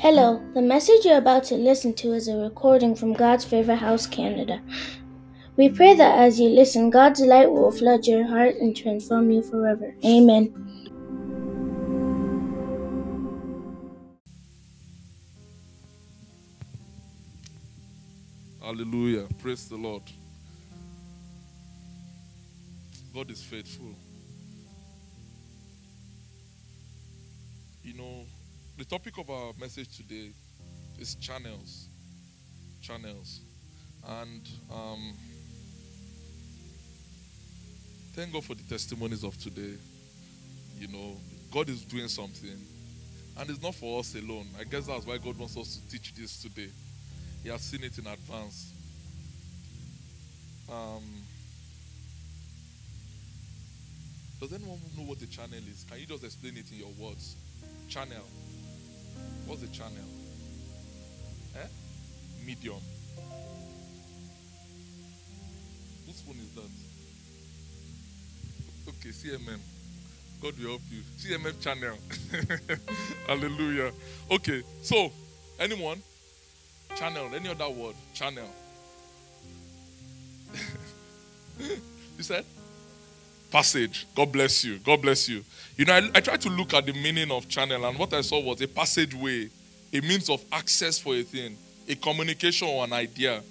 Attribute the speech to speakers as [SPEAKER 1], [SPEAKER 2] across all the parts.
[SPEAKER 1] Hello, the message you're about to listen to is a recording from God's Favorite House Canada. We pray that as you listen, God's light will flood your heart and transform you forever. Amen.
[SPEAKER 2] Hallelujah. Praise the Lord. God is faithful. You know, the topic of our message today is channels. Channels. And um, thank God for the testimonies of today. You know, God is doing something. And it's not for us alone. I guess that's why God wants us to teach this today. He has seen it in advance. Um, does anyone know what the channel is? Can you just explain it in your words? Channel. What's the channel? Eh? Medium. Whose phone is that? Okay, CMM. God will help you. CMM channel. Hallelujah. Okay, so anyone? Channel. Any other word? Channel. you said? Passage. God bless you. God bless you. You know, I, I tried to look at the meaning of channel, and what I saw was a passageway, a means of access for a thing, a communication or an idea.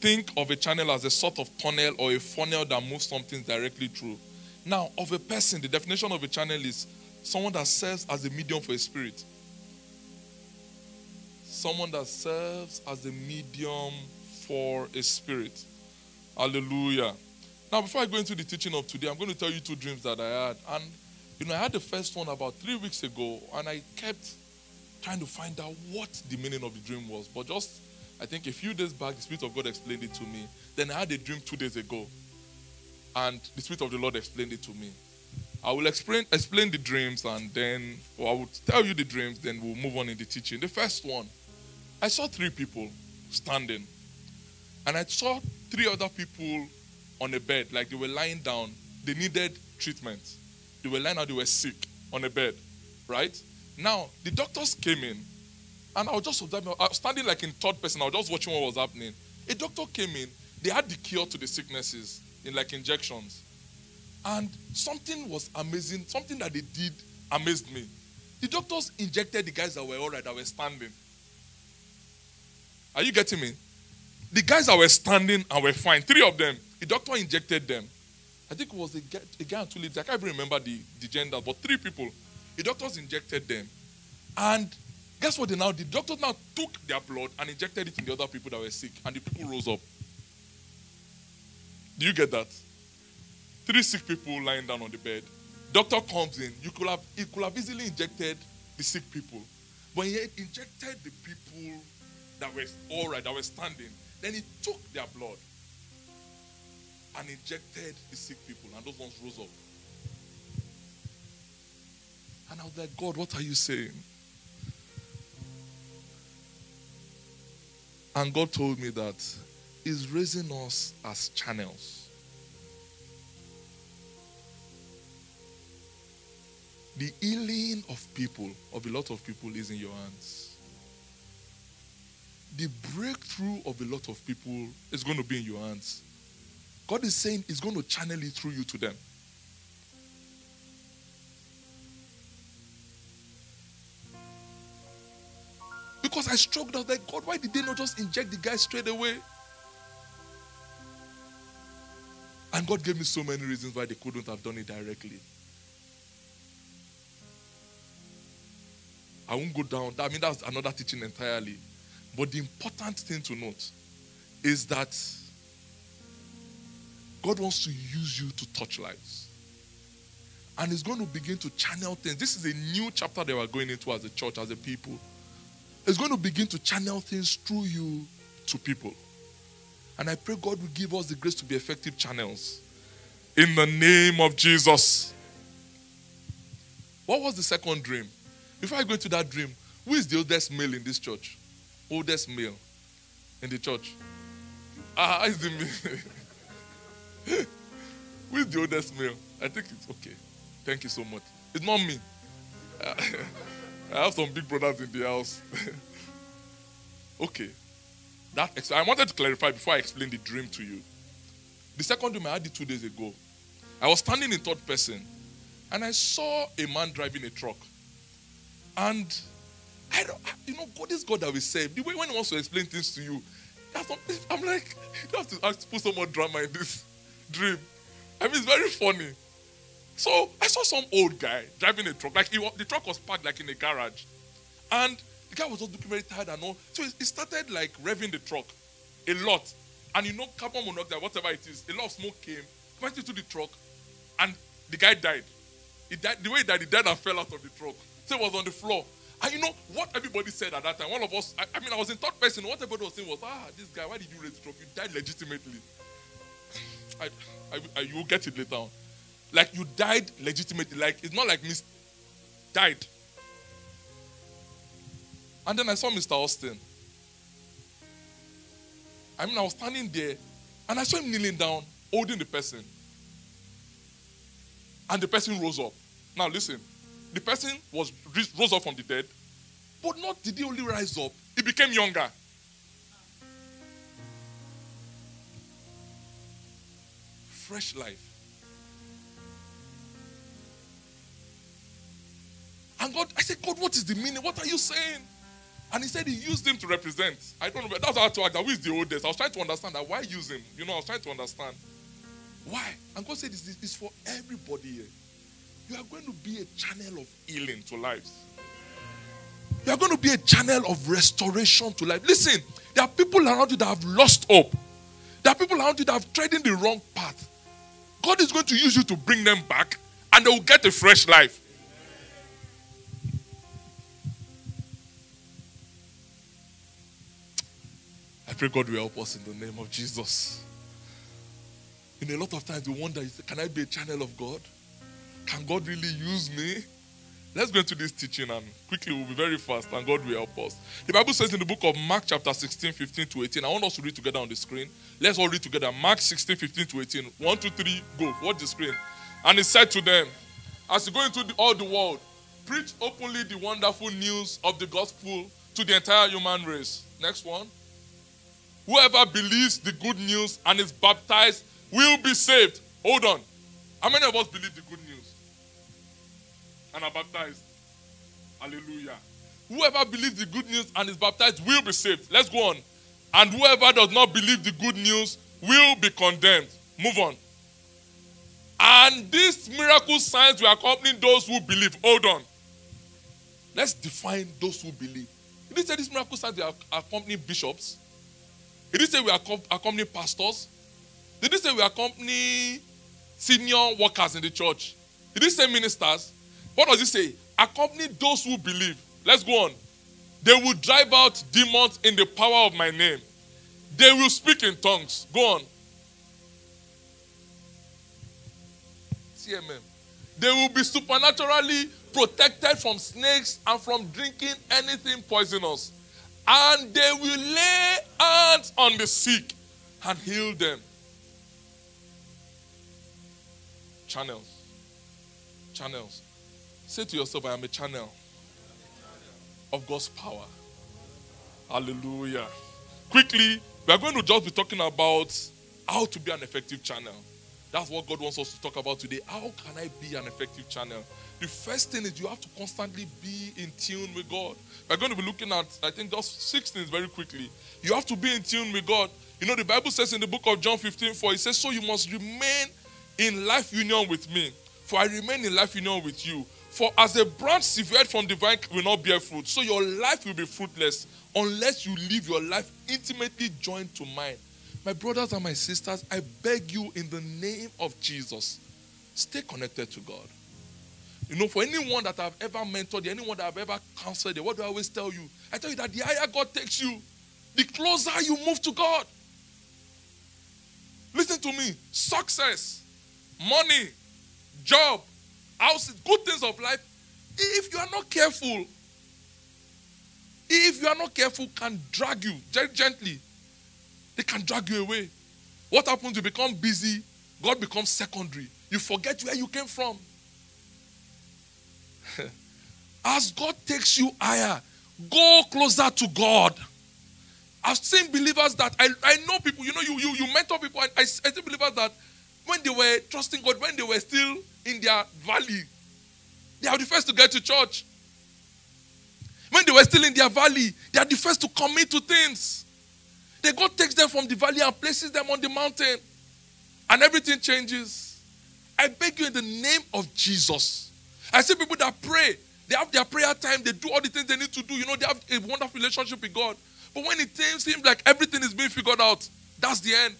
[SPEAKER 2] Think of a channel as a sort of tunnel or a funnel that moves something directly through. Now, of a person, the definition of a channel is someone that serves as a medium for a spirit. Someone that serves as a medium for a spirit. Hallelujah. Now, before I go into the teaching of today, I'm going to tell you two dreams that I had. And, you know, I had the first one about three weeks ago, and I kept trying to find out what the meaning of the dream was. But just, I think a few days back, the Spirit of God explained it to me. Then I had a dream two days ago, and the Spirit of the Lord explained it to me. I will explain explain the dreams, and then I will tell you the dreams, then we'll move on in the teaching. The first one, I saw three people standing, and I saw three other people on a bed, like they were lying down. They needed treatment. They were lying down, they were sick on a bed, right? Now, the doctors came in, and I was just observing, I was standing like in third person, I was just watching what was happening. A doctor came in, they had the cure to the sicknesses in like injections. And something was amazing, something that they did amazed me. The doctors injected the guys that were all right, that were standing. Are you getting me? The guys that were standing and were fine, three of them, the doctor injected them. I think it was a guy, a guy and two ladies. I can't even remember the, the gender, but three people. The doctors injected them. And guess what they now did? The doctors now took their blood and injected it in the other people that were sick. And the people rose up. Do you get that? Three sick people lying down on the bed. Doctor comes in. You could have he could have easily injected the sick people. But he injected the people that were all right, that were standing. Then he took their blood and injected the sick people, and those ones rose up. And I was like, God, what are you saying? And God told me that He's raising us as channels. The healing of people, of a lot of people, is in your hands. The breakthrough of a lot of people is going to be in your hands. God is saying He's going to channel it through you to them. Because I struggled, I was like, God, why did they not just inject the guy straight away? And God gave me so many reasons why they couldn't have done it directly. I won't go down. I mean, that's another teaching entirely. But the important thing to note is that God wants to use you to touch lives. And He's going to begin to channel things. This is a new chapter that we're going into as a church, as a people. He's going to begin to channel things through you to people. And I pray God will give us the grace to be effective channels. In the name of Jesus. What was the second dream? Before I go into that dream, who is the oldest male in this church? Oldest male in the church? Ah, is the is the oldest male? I think it's okay. Thank you so much. It's not me. I have some big brothers in the house. okay. That I wanted to clarify before I explain the dream to you. The second dream I had it two days ago. I was standing in third person and I saw a man driving a truck. And I don't, you know, God is God that will save. The way when he wants to explain things to you, that's not, I'm like, you have to, have to put some more drama in this dream. I mean, it's very funny. So I saw some old guy driving a truck. Like was, the truck was parked like in a garage, and the guy was just looking very tired and all. So he started like revving the truck a lot, and you know carbon monoxide, whatever it is, a lot of smoke came, went into the truck, and the guy died. He died the way died. He died and fell out of the truck. So he was on the floor. And you know what everybody said at that time? One of us, I, I mean, I was in third person. What everybody was saying was, ah, this guy, why did you raise the truck? You died legitimately. I, I, I, you will get it later on. Like you died legitimately. Like it's not like Miss died. And then I saw Mr. Austin. I mean, I was standing there and I saw him kneeling down, holding the person. And the person rose up. Now listen, the person was rose up from the dead, but not did he only rise up, he became younger. Fresh life. And God, I said, God, what is the meaning? What are you saying? And he said he used him to represent. I don't know. That's how I told that. Who is the oldest? I was trying to understand that. Why use him? You know, I was trying to understand. Why? And God said this is for everybody here. You are going to be a channel of healing to lives. You are going to be a channel of restoration to life. Listen, there are people around you that have lost hope. There are people around you that have treading the wrong path. God is going to use you to bring them back and they will get a fresh life. I pray God will help us in the name of Jesus. In a lot of times, we wonder can I be a channel of God? Can God really use me? Let's go into this teaching and quickly we'll be very fast and God will help us. The Bible says in the book of Mark, chapter 16, 15 to 18. I want us to read together on the screen. Let's all read together. Mark 16, 15 to 18. One, two, three, go. Watch the screen. And he said to them, As you go into the, all the world, preach openly the wonderful news of the gospel to the entire human race. Next one. Whoever believes the good news and is baptized will be saved. Hold on. How many of us believe the good news? And are baptized? Hallelujah. Whoever believes the good news and is baptized will be saved. Let's go on. And whoever does not believe the good news will be condemned. Move on. And these miracle signs will accompany those who believe. Hold on. Let's define those who believe. He say these miracle signs will accompany bishops? He say we accompany pastors? Did he say we accompany senior workers in the church? Did he say ministers? What does he say? Accompany those who believe. Let's go on. They will drive out demons in the power of my name. They will speak in tongues. Go on. CMM. They will be supernaturally protected from snakes and from drinking anything poisonous and they will lay hands on the sick and heal them. Channels. Channels. Say to yourself, I am a channel of God's power. Hallelujah. Quickly, we are going to just be talking about how to be an effective channel. That's what God wants us to talk about today. How can I be an effective channel? The first thing is you have to constantly be in tune with God. We're going to be looking at, I think, just six things very quickly. You have to be in tune with God. You know, the Bible says in the book of John 15, 4, it says, So you must remain in life union with me, for I remain in life union with you. For as a branch severed from the vine will not bear fruit, so your life will be fruitless unless you live your life intimately joined to mine. My brothers and my sisters, I beg you in the name of Jesus, stay connected to God. You know, for anyone that I've ever mentored, anyone that I've ever counseled, what do I always tell you? I tell you that the higher God takes you, the closer you move to God. Listen to me. Success, money, job, houses, good things of life, if you are not careful, if you are not careful, can drag you very gently. They can drag you away. What happens? You become busy, God becomes secondary. You forget where you came from. As God takes you higher, go closer to God. I've seen believers that I, I know people, you know, you, you, you mentor people, and I, I see believers that when they were trusting God, when they were still in their valley, they are the first to get to church. When they were still in their valley, they are the first to commit to things. Then God takes them from the valley and places them on the mountain, and everything changes. I beg you in the name of Jesus. I see people that pray, they have their prayer time, they do all the things they need to do. You know, they have a wonderful relationship with God. But when it seems like everything is being figured out, that's the end.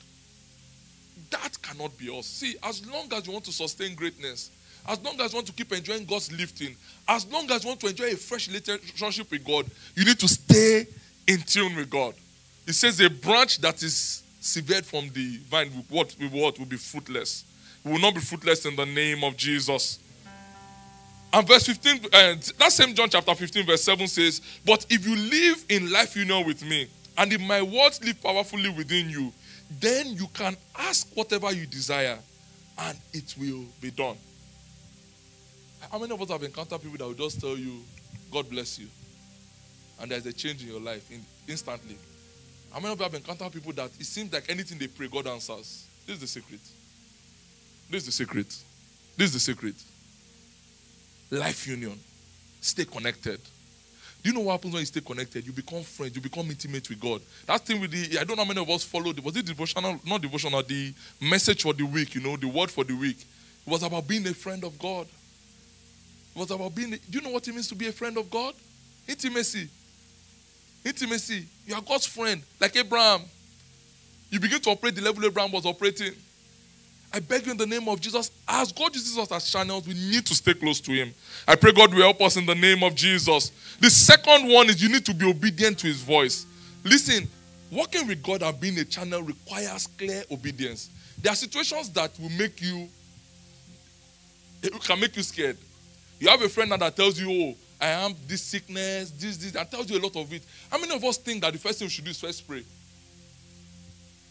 [SPEAKER 2] That cannot be us. See, as long as you want to sustain greatness, as long as you want to keep enjoying God's lifting, as long as you want to enjoy a fresh relationship with God, you need to stay in tune with God. It says a branch that is severed from the vine will, what, will, what, will be fruitless. We will not be fruitless in the name of Jesus. And verse 15, uh, that same John chapter 15, verse 7 says, But if you live in life union with me, and if my words live powerfully within you, then you can ask whatever you desire, and it will be done. How many of us have encountered people that will just tell you, God bless you? And there's a change in your life in, instantly. How many of you have encountered people that it seems like anything they pray, God answers? This is the secret. This is the secret. This is the secret. Life union. Stay connected. Do you know what happens when you stay connected? You become friends, you become intimate with God. That thing with the, I don't know how many of us followed, was it devotional, not devotional, the message for the week, you know, the word for the week. It was about being a friend of God. It was about being, do you know what it means to be a friend of God? Intimacy. Intimacy. You are God's friend, like Abraham. You begin to operate the level Abraham was operating. I beg you in the name of Jesus, as God uses us as channels, we need to stay close to Him. I pray God will help us in the name of Jesus. The second one is you need to be obedient to His voice. Listen, working with God and being a channel requires clear obedience. There are situations that will make you, it can make you scared. You have a friend that tells you, oh, I am this sickness, this, this, and tells you a lot of it. How many of us think that the first thing we should do is first pray?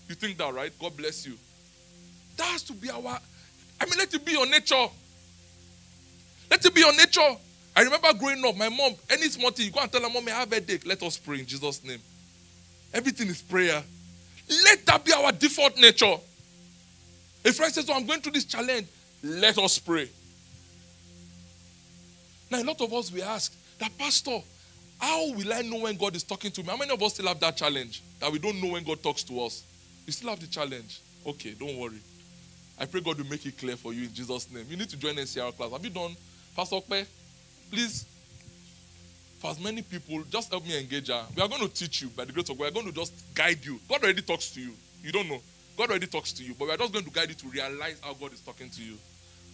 [SPEAKER 2] You think that, right? God bless you. That has to be our, I mean, let it be your nature. Let it be your nature. I remember growing up, my mom, any small thing, you go and tell her, Mom, I have a headache. Let us pray in Jesus' name. Everything is prayer. Let that be our default nature. A friend says, Oh, I'm going through this challenge. Let us pray. Now, a lot of us, we ask, that Pastor, how will I know when God is talking to me? How many of us still have that challenge? That we don't know when God talks to us? You still have the challenge. Okay, don't worry. I pray God will make it clear for you in Jesus' name. You need to join NCR class. Have you done? Pastor Okpe, please, for as many people, just help me engage her. We are going to teach you by the grace of God. We are going to just guide you. God already talks to you. You don't know. God already talks to you, but we are just going to guide you to realize how God is talking to you.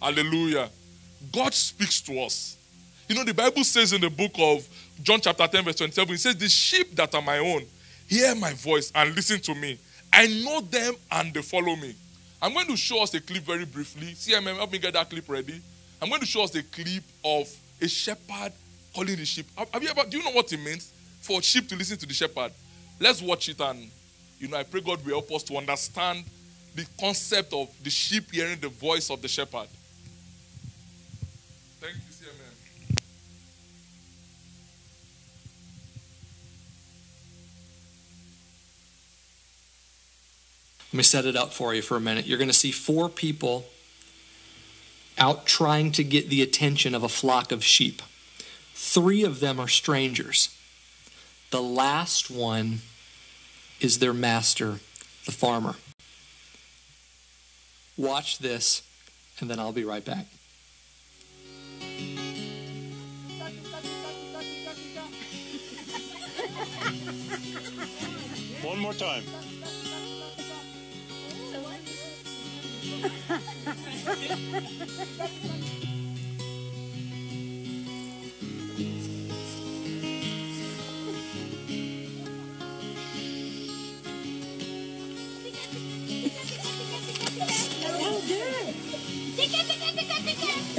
[SPEAKER 2] Hallelujah. God speaks to us. You know, the Bible says in the book of John, chapter 10, verse 27, it says, The sheep that are my own hear my voice and listen to me. I know them and they follow me. I'm going to show us a clip very briefly. CMM, help me get that clip ready. I'm going to show us a clip of a shepherd calling the sheep. Have you ever, do you know what it means for sheep to listen to the shepherd? Let's watch it and, you know, I pray God will help us to understand the concept of the sheep hearing the voice of the shepherd. Thank you,
[SPEAKER 3] Let me set it up for you for a minute. You're going to see four people out trying to get the attention of a flock of sheep. Three of them are strangers. The last one is their master, the farmer. Watch this, and then I'll be right back.
[SPEAKER 4] One more time.
[SPEAKER 5] Tika, tika, tika,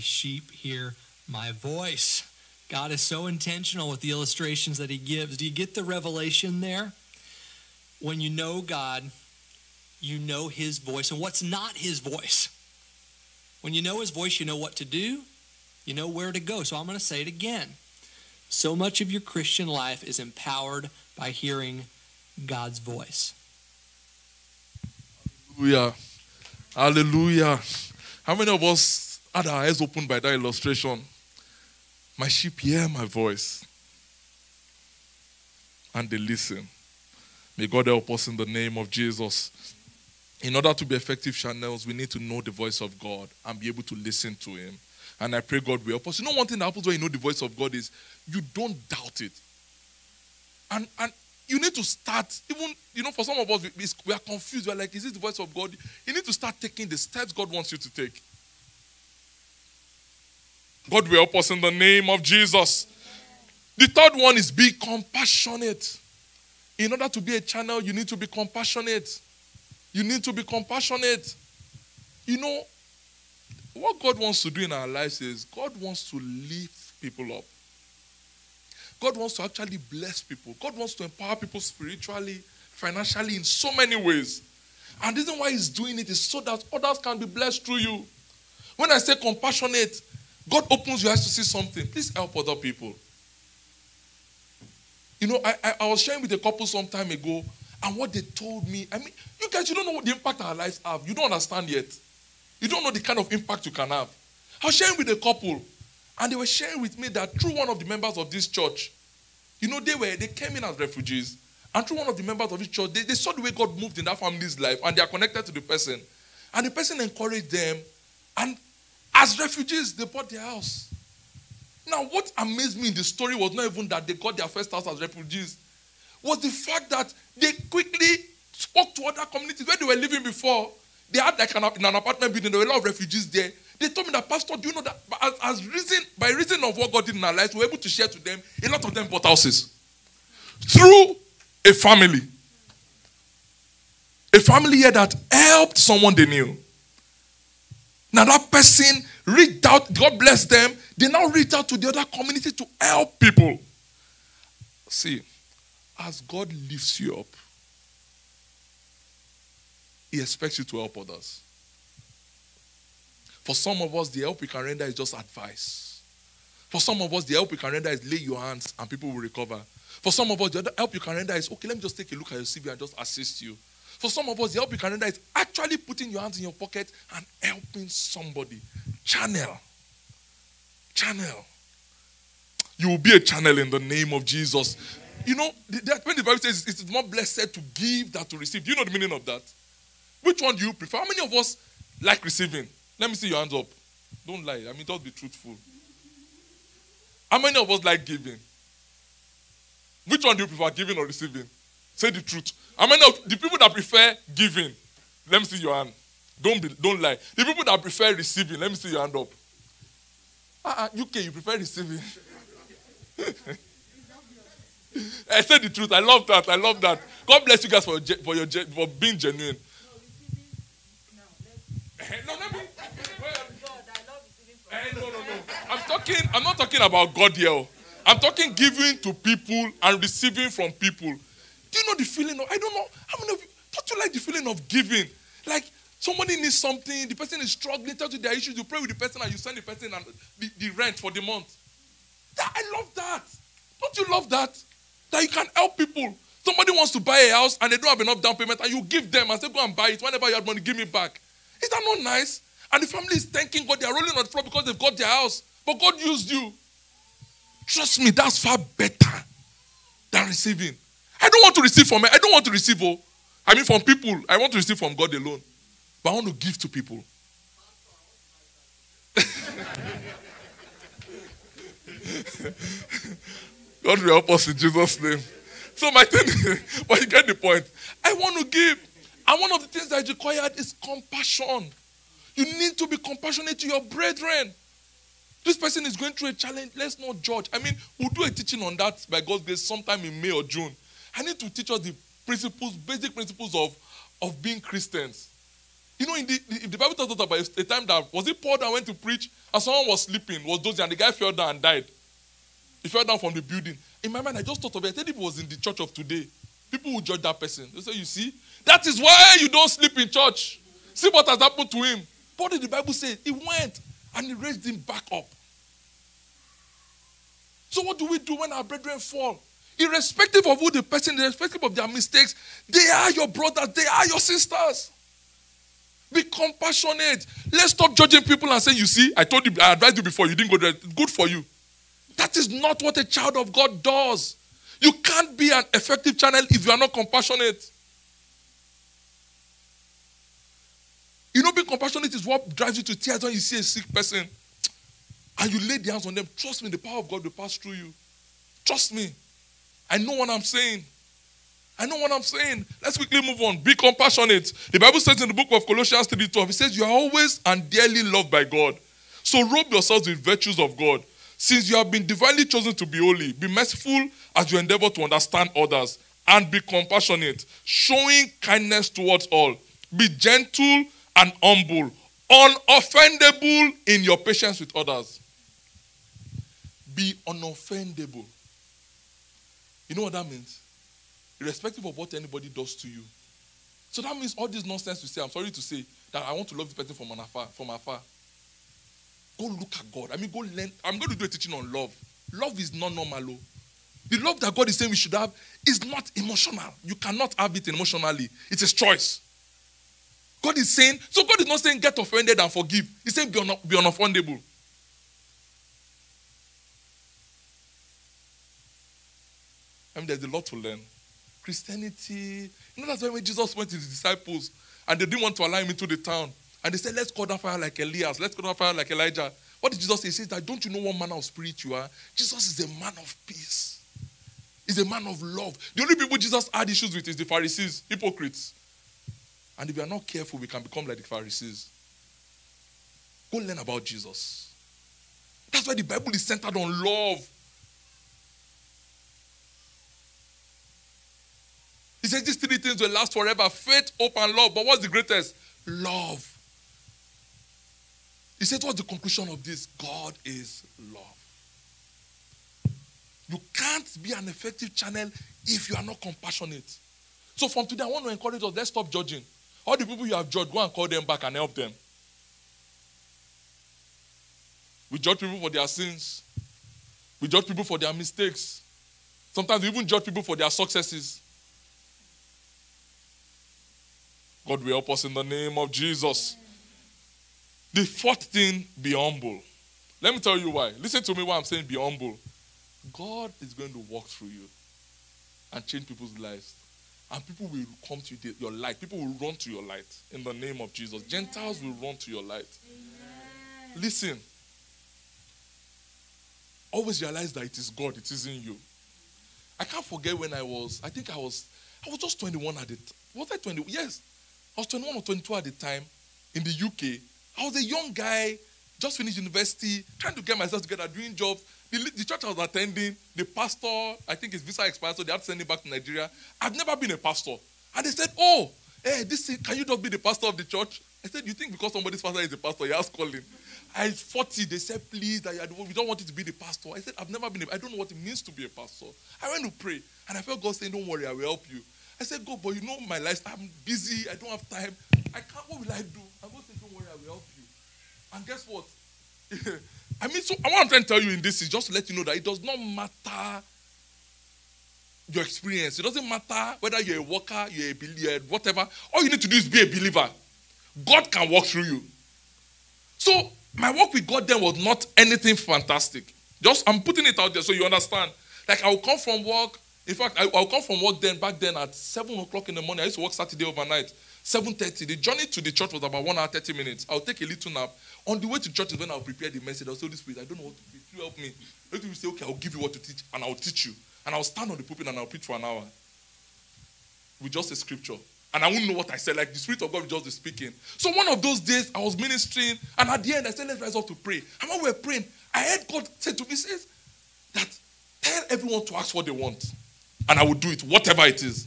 [SPEAKER 3] sheep hear my voice. God is so intentional with the illustrations that he gives. Do you get the revelation there? When you know God, you know his voice. And what's not his voice? When you know his voice, you know what to do, you know where to go. So I'm going to say it again. So much of your Christian life is empowered by hearing God's voice.
[SPEAKER 2] Hallelujah. Hallelujah. How many of us had our eyes opened by that illustration? My sheep hear my voice and they listen. May God help us in the name of Jesus. In order to be effective channels, we need to know the voice of God and be able to listen to Him. And I pray God will help us. You know, one thing that happens when you know the voice of God is you don't doubt it. And, and you need to start, even, you know, for some of us, we, we are confused. We're like, is this the voice of God? You need to start taking the steps God wants you to take. God will help us in the name of Jesus. The third one is be compassionate. In order to be a channel, you need to be compassionate. You need to be compassionate. You know, what God wants to do in our lives is God wants to lift people up. God wants to actually bless people. God wants to empower people spiritually, financially, in so many ways. And the reason why He's doing it is so that others can be blessed through you. When I say compassionate, God opens your eyes to see something. Please help other people. You know, I, I, I was sharing with a couple some time ago, and what they told me, I mean, you guys, you don't know what the impact our lives have. You don't understand yet. You don't know the kind of impact you can have. I was sharing with a couple, and they were sharing with me that through one of the members of this church, you know, they were they came in as refugees, and through one of the members of this church, they, they saw the way God moved in that family's life, and they are connected to the person. And the person encouraged them, and as refugees, they bought their house. Now, what amazed me in the story was not even that they got their first house as refugees, was the fact that they quickly spoke to other communities where they were living before. They had like an, in an apartment building, there were a lot of refugees there. They told me that, Pastor, do you know that as, as reason, by reason of what God did in our lives, we were able to share to them, a lot of them bought houses. Through a family. A family here that helped someone they knew. Now that person reached out, God bless them. They now reach out to the other community to help people. See, as God lifts you up, He expects you to help others. For some of us, the help we can render is just advice. For some of us, the help we can render is lay your hands and people will recover. For some of us, the help you can render is okay, let me just take a look at your CV and just assist you. For some of us, the help you can render is actually putting your hands in your pocket and helping somebody. Channel. Channel. You will be a channel in the name of Jesus. You know, the, when the Bible says it is more blessed to give than to receive, do you know the meaning of that? Which one do you prefer? How many of us like receiving? Let me see your hands up. Don't lie. I mean, don't be truthful. How many of us like giving? Which one do you prefer, giving or receiving? Say the truth. How many of the people that prefer giving? Let me see your hand. Don't be, don't lie. The people that prefer receiving, let me see your hand up. Uh-uh, UK, you prefer receiving. I said the truth. I love that. I love that. God bless you guys for, for your for being genuine. No, let me. Eh, no, no, no. I'm talking. I'm not talking about God here. I'm talking giving to people and receiving from people. Do you know the feeling of? I don't know. How many of you don't you like the feeling of giving? Like somebody needs something, the person is struggling, tells you their issues, you pray with the person and you send the person and the, the rent for the month. That, I love that. Don't you love that? That you can help people. Somebody wants to buy a house and they don't have enough down payment, and you give them and say, Go and buy it. Whenever you have money, give me back. Is that not nice? And the family is thanking God. They are rolling on the floor because they've got their house. But God used you. Trust me, that's far better than receiving. I don't want to receive from I don't want to receive, oh. I mean from people. I want to receive from God alone. But I want to give to people. God will help us in Jesus' name. So my thing, but you get the point. I want to give. And one of the things that is required is compassion. You need to be compassionate to your brethren. This person is going through a challenge. Let's not judge. I mean, we'll do a teaching on that by God's grace sometime in May or June. I need to teach us the principles, basic principles of, of being Christians. You know, in the, the, Bible talks about a time that was it Paul that went to preach and someone was sleeping, was dozing, and the guy fell down and died. He fell down from the building. In my mind, I just thought of it. I said if it was in the church of today, people would judge that person. They say, You see, that is why you don't sleep in church. See what has happened to him. What did the Bible say? He went and he raised him back up. So, what do we do when our brethren fall? Irrespective of who the person, irrespective of their mistakes, they are your brothers, they are your sisters. Be compassionate. Let's stop judging people and saying, You see, I told you, I advised you before, you didn't go there. Good for you. That is not what a child of God does. You can't be an effective channel if you are not compassionate. You know, being compassionate is what drives you to tears when you see a sick person and you lay the hands on them. Trust me, the power of God will pass through you. Trust me. I know what I'm saying. I know what I'm saying. Let's quickly move on. Be compassionate. The Bible says in the book of Colossians 3:12, it says, You are always and dearly loved by God. So robe yourselves with virtues of God. Since you have been divinely chosen to be holy, be merciful as you endeavor to understand others, and be compassionate, showing kindness towards all. Be gentle and humble, unoffendable in your patience with others. Be unoffendable. You know what that means? Irrespective of what anybody does to you. So that means all this nonsense you say, I'm sorry to say, that I want to love this person from afar, from afar. Go look at God. I mean, go learn. I'm going to do a teaching on love. Love is not normal. oh. The love that God is saying we should have is not emotional. You cannot have it emotionally. It's a choice. God is saying, so God is not saying get offended and forgive. He's saying be, un- be unoffendable. Mean, there's a lot to learn. Christianity, you know, that's when Jesus went to his disciples and they didn't want to allow him into the town, and they said, Let's call down fire like Elias, let's call down fire like Elijah. What did Jesus say? He says that don't you know what manner of spirit you are? Jesus is a man of peace. He's a man of love. The only people Jesus had issues with is the Pharisees, hypocrites. And if we are not careful, we can become like the Pharisees. Go learn about Jesus. That's why the Bible is centered on love. Says these three things will last forever faith, hope, and love. But what's the greatest? Love. He said, What's the conclusion of this? God is love. You can't be an effective channel if you are not compassionate. So from today, I want to encourage us let's stop judging. All the people you have judged, go and call them back and help them. We judge people for their sins, we judge people for their mistakes. Sometimes we even judge people for their successes. God will help us in the name of Jesus. The fourth thing, be humble. Let me tell you why. Listen to me why I'm saying be humble. God is going to walk through you and change people's lives. And people will come to your light. People will run to your light in the name of Jesus. Gentiles will run to your light. Listen. Always realize that it is God, it is in you. I can't forget when I was, I think I was, I was just 21 at time. Was I 20? Yes. I was 21 or 22 at the time in the UK. I was a young guy, just finished university, trying to get myself together, doing jobs. The, the church I was attending, the pastor, I think his visa expired, so they had to send him back to Nigeria. I've never been a pastor. And they said, Oh, hey, this can you just be the pastor of the church? I said, You think because somebody's pastor is a pastor, you ask calling? I 40, they said, Please, we don't want you to be the pastor. I said, I've never been, a, I don't know what it means to be a pastor. I went to pray, and I felt God saying, Don't worry, I will help you. I said, God, but you know my life, I'm busy, I don't have time. I can't, what will I do? I'm going to say, Don't worry, I will help you. And guess what? I mean, so what I'm trying to tell you in this is just to let you know that it does not matter your experience. It doesn't matter whether you're a worker, you're a believer, whatever. All you need to do is be a believer. God can walk through you. So my work with God then was not anything fantastic. Just I'm putting it out there so you understand. Like I will come from work. In fact, I, I'll come from work then back then at seven o'clock in the morning. I used to work Saturday overnight. 7.30. The journey to the church was about one hour, 30 minutes. I'll take a little nap. On the way to church is when I'll prepare the message. I'll say, Holy Spirit, I don't know what to preach. You help me. Let me say, okay, I'll give you what to teach, and I'll teach you. And I'll stand on the pulpit and I'll preach for an hour. With just a scripture. And I won't know what I said. Like the Spirit of God will just be speaking. So one of those days, I was ministering, and at the end, I said, let's rise up to pray. And when we were praying, I heard God say to me, says, that tell everyone to ask what they want. And I will do it, whatever it is.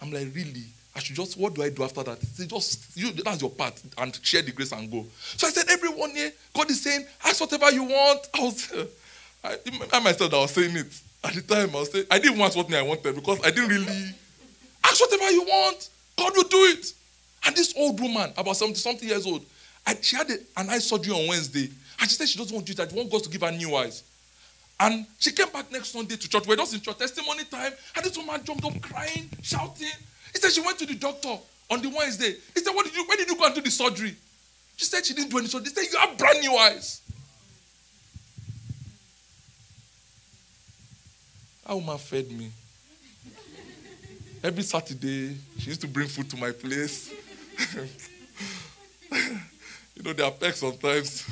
[SPEAKER 2] I'm like, really? I should just, what do I do after that? He said, just, you, that's your part, and share the grace and go. So I said, everyone here, God is saying, ask whatever you want. I was, I, I myself, I was saying it. At the time, I was saying, I didn't want what I wanted because I didn't really, ask whatever you want. God will do it. And this old woman, about 70 something years old, I, she had a, an eye surgery on Wednesday. And she said she doesn't want to do that. She wants God to give her new eyes. And she came back next Sunday to church. We're just in church testimony time. And this woman jumped up crying, shouting. He said she went to the doctor on the Wednesday. He said, What did you when did you go and do the surgery? She said she didn't do any surgery. He said, You have brand new eyes. That woman fed me. Every Saturday, she used to bring food to my place. you know, there are perks sometimes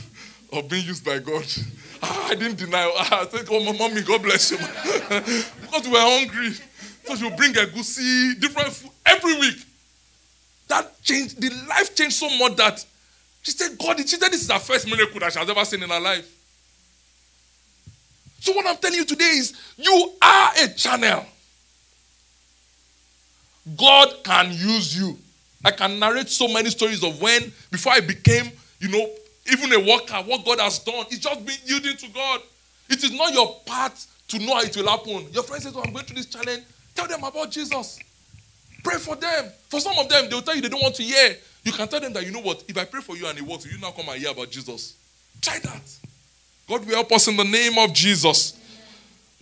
[SPEAKER 2] of being used by God. Ah, I didn't deny. Ah, I said, Oh, my mommy, God bless you. because we were hungry. So she would bring a goosey, different food every week. That changed, the life changed so much that she said, God, she said this is the first miracle that she has ever seen in her life. So what I'm telling you today is you are a channel. God can use you. I can narrate so many stories of when, before I became, you know, even a worker, what God has done. It's just being yielding to God. It is not your part to know how it will happen. Your friend says, Oh, I'm going through this challenge. Tell them about Jesus. Pray for them. For some of them, they'll tell you they don't want to hear. You can tell them that, you know what, if I pray for you and it works, you now come and hear about Jesus. Try that. God will help us in the name of Jesus.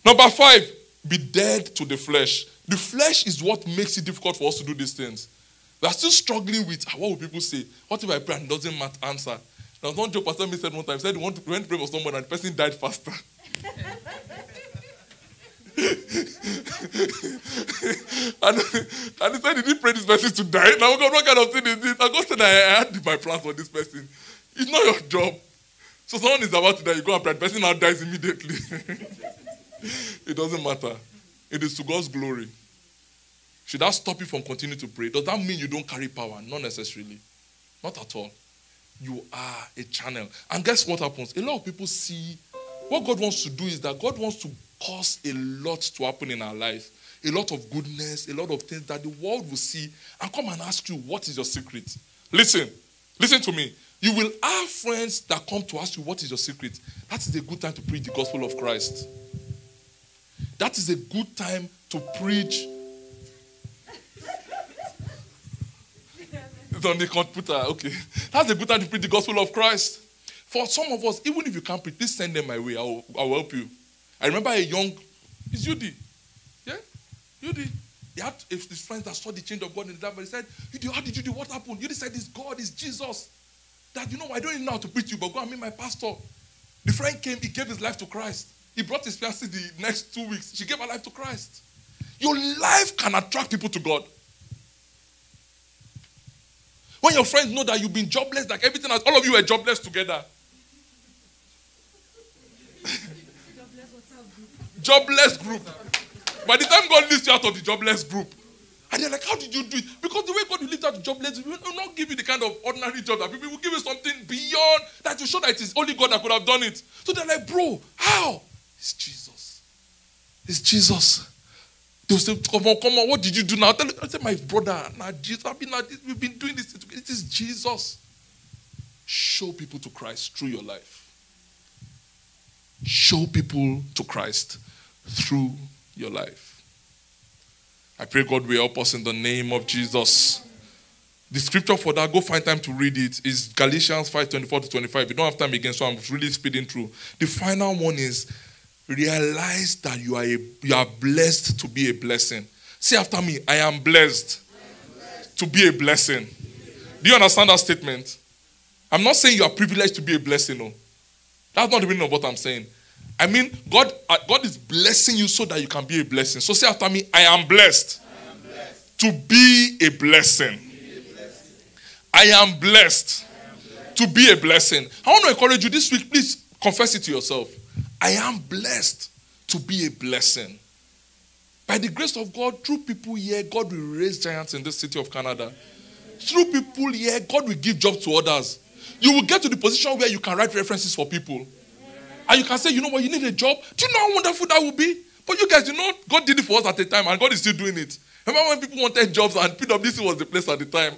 [SPEAKER 2] Number five, be dead to the flesh. The flesh is what makes it difficult for us to do these things. We are still struggling with ah, what will people say? What if I pray and doesn't matter answer? Now, one joke Pastor me said one time, said he went to, pray for someone and the person died faster. and, and he said he didn't pray this person to die. Now, God, what kind of thing is this? And God said, I, I had my plans for this person. It's not your job. So someone is about to die, you go and pray, the person now dies immediately. it doesn't matter. It is to God's glory. Should that stop you from continuing to pray? Does that mean you don't carry power? Not necessarily. Not at all. You are a channel. And guess what happens? A lot of people see what God wants to do is that God wants to cause a lot to happen in our life. A lot of goodness, a lot of things that the world will see and come and ask you, what is your secret? Listen, listen to me. You will have friends that come to ask you, what is your secret? That is a good time to preach the gospel of Christ. That is a good time to preach. It's on the computer. Okay. That's a good time to preach the gospel of Christ. For some of us, even if you can't preach, please send them my way. I will, I will help you. I remember a young, it's Yudi. Yeah? Yudi. He had his friends that saw the change of God in the but he said, Yudi, how did you do? What happened? Yudi said, This God is Jesus. That, you know, I don't even know how to preach you, but go and meet my pastor. The friend came, he gave his life to Christ. He brought his fiancée the next two weeks. She gave her life to Christ. Your life can attract people to God. When your friends know that you've been jobless, like everything else, all of you are jobless together. jobless group. By the time God lifts you out of the jobless group, and they're like, How did you do it? Because the way God will lift out the jobless, He will not give you the kind of ordinary job that people will give you something beyond that to show that it is only God that could have done it. So they're like, Bro, how? It's Jesus. It's Jesus. They'll say, Come on, come on, what did you do now? Tell, I said, My brother, now Jesus, I've been, we've been doing this. It is Jesus. Show people to Christ through your life. Show people to Christ through your life. I pray God will help us in the name of Jesus. The scripture for that, go find time to read it, is Galatians 5 24 to 25. You don't have time again, so I'm really speeding through. The final one is realize that you are, a, you are blessed to be a blessing. Say after me, I am blessed, am blessed. to be a blessing. Do you understand that statement? I'm not saying you are privileged to be a blessing, no. That's not the meaning of what I'm saying. I mean, God, uh, God is blessing you so that you can be a blessing. So say after me, I am blessed,
[SPEAKER 4] I am blessed.
[SPEAKER 2] to be a blessing. I am blessed, to be a blessing. I want to encourage you this week, please confess it to yourself. I am blessed to be a blessing. By the grace of God, through people here, God will raise giants in this city of Canada. Through people here, God will give jobs to others. You will get to the position where you can write references for people. And you can say, you know what, you need a job. Do you know how wonderful that would be? But you guys, you know, God did it for us at the time, and God is still doing it. Remember when people wanted jobs and PwC was the place at the time?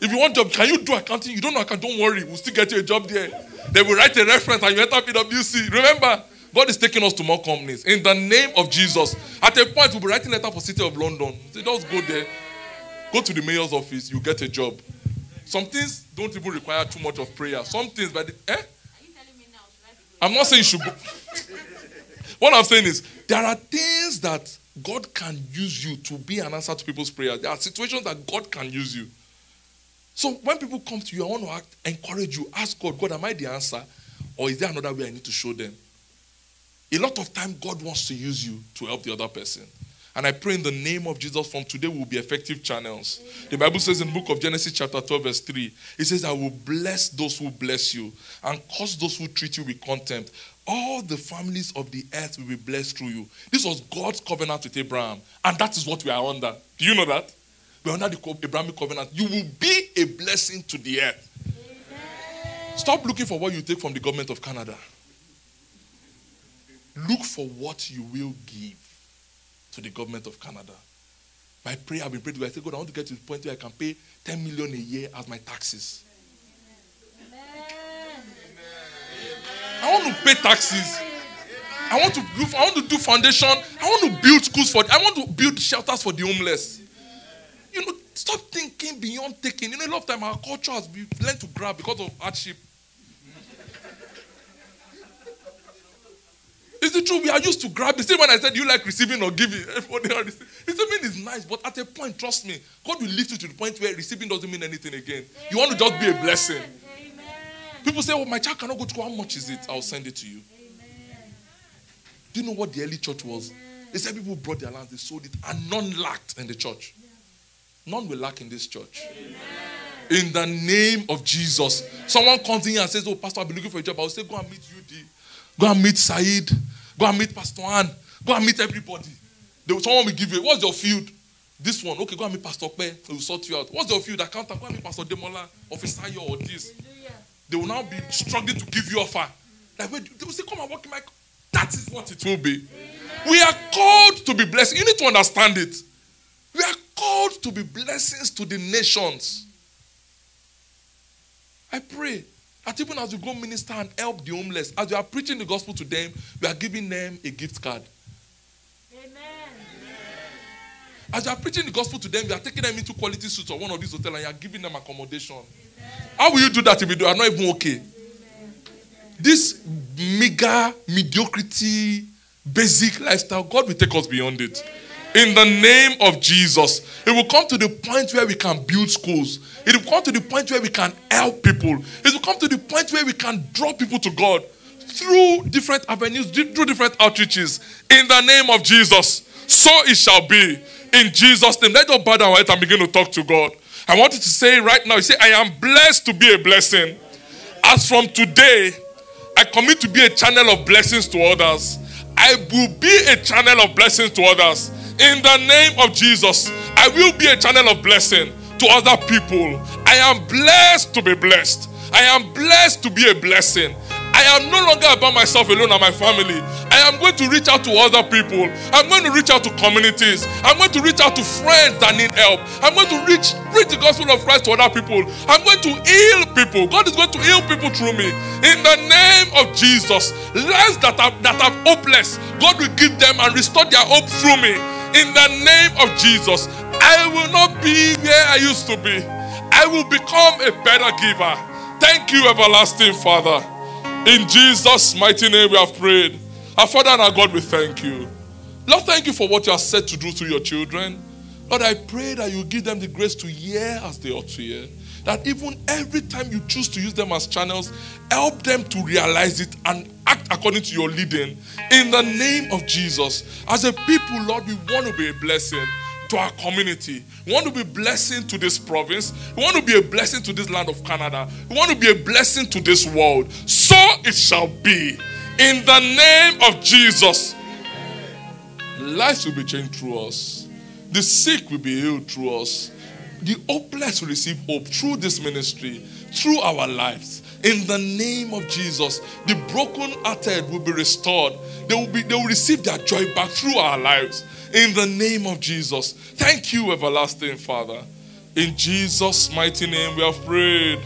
[SPEAKER 2] If you want a job, can you do accounting? You don't know accounting, don't worry. We'll still get you a job there. They will write a reference and you enter PwC. Remember, God is taking us to more companies. In the name of Jesus. At a point, we'll be writing a letter for City of London. So just go there. Go to the mayor's office, you get a job. Some things don't even require too much of prayer. Some things, the eh? I'm not saying you should. Go. what I'm saying is, there are things that God can use you to be an answer to people's prayers. There are situations that God can use you. So when people come to you, I want to act, encourage you. Ask God, God, am I the answer? Or is there another way I need to show them? A lot of time, God wants to use you to help the other person. And I pray in the name of Jesus from today we'll be effective channels. The Bible says in the book of Genesis, chapter 12, verse 3, it says, I will bless those who bless you and curse those who treat you with contempt. All the families of the earth will be blessed through you. This was God's covenant with Abraham. And that is what we are under. Do you know that? We're under the Abrahamic covenant. You will be a blessing to the earth. Stop looking for what you take from the government of Canada. Look for what you will give to the government of Canada. My prayer, I've been praying to God. I say, God, I want to get to the point where I can pay 10 million a year as my taxes. I want to pay taxes. I want to do, I want to do foundation. I want to build schools for I want to build shelters for the homeless. You know, stop thinking beyond taking. You know, a lot of time our culture has been learned to grab because of hardship. Is it true? We are used to grab. The same when I said you like receiving or giving. Everybody are receiving. Is nice, but at a point, trust me, God will lift you to the point where receiving doesn't mean anything again. You want to just be a blessing. People say, "Oh, my child cannot go to school. How much is it? I'll send it to you." Do you know what the early church was? They said people brought their land, they sold it, and none lacked in the church. None will lack in this church. In the name of Jesus. Someone comes in here and says, Oh, Pastor, I've been looking for a job. I'll say, Go and meet UD. Go and meet Said. Go and meet Pastor Ann. Go and meet everybody. They will, someone will give you, What's your field? This one. Okay, go and meet Pastor Pe. He will sort you out. What's your field? Accountant. Go and meet Pastor Demola, Officer or this. They will now be struggling to give you offer. Like, wait, they will say, Come and work in my. That is what it will be. We are called to be blessed. You need to understand it. We are called to be blessings to the nations. I pray that even as you go minister and help the homeless, as you are preaching the gospel to them, we are giving them a gift card. Amen. As you are preaching the gospel to them, you are taking them into Quality Suites or one of these hotels and you are giving them accommodation. How will you do that if you are not even okay? This mega mediocrity, basic lifestyle, God will take us beyond it. In the name of Jesus, it will come to the point where we can build schools. It will come to the point where we can help people. It will come to the point where we can draw people to God through different avenues, through different outreaches. In the name of Jesus, so it shall be. In Jesus' name, let us bow down and begin to talk to God. I want you to say right now, you say, I am blessed to be a blessing. As from today, I commit to be a channel of blessings to others. I will be a channel of blessings to others. In the name of Jesus, I will be a channel of blessing to other people. I am blessed to be blessed. I am blessed to be a blessing. I am no longer about myself alone and my family. I am going to reach out to other people. I'm going to reach out to communities. I'm going to reach out to friends that need help. I'm going to reach preach the gospel of Christ to other people. I'm going to heal people. God is going to heal people through me. In the name of Jesus, lives that are that are hopeless, God will give them and restore their hope through me. In the name of Jesus, I will not be where I used to be. I will become a better giver. Thank you, everlasting Father. In Jesus' mighty name, we have prayed. Our Father and our God, we thank you. Lord, thank you for what you are set to do through your children. Lord, I pray that you give them the grace to hear as they ought to hear. That even every time you choose to use them as channels, help them to realize it and act according to your leading. In the name of Jesus. As a people, Lord, we want to be a blessing to our community. We want to be a blessing to this province. We want to be a blessing to this land of Canada. We want to be a blessing to this world. So it shall be. In the name of Jesus. Lives will be changed through us. The sick will be healed through us. The hopeless will receive hope through this ministry, through our lives. In the name of Jesus, the broken-hearted will be restored. They will be they will receive their joy back through our lives. In the name of Jesus. Thank you, everlasting Father. In Jesus' mighty name we have prayed.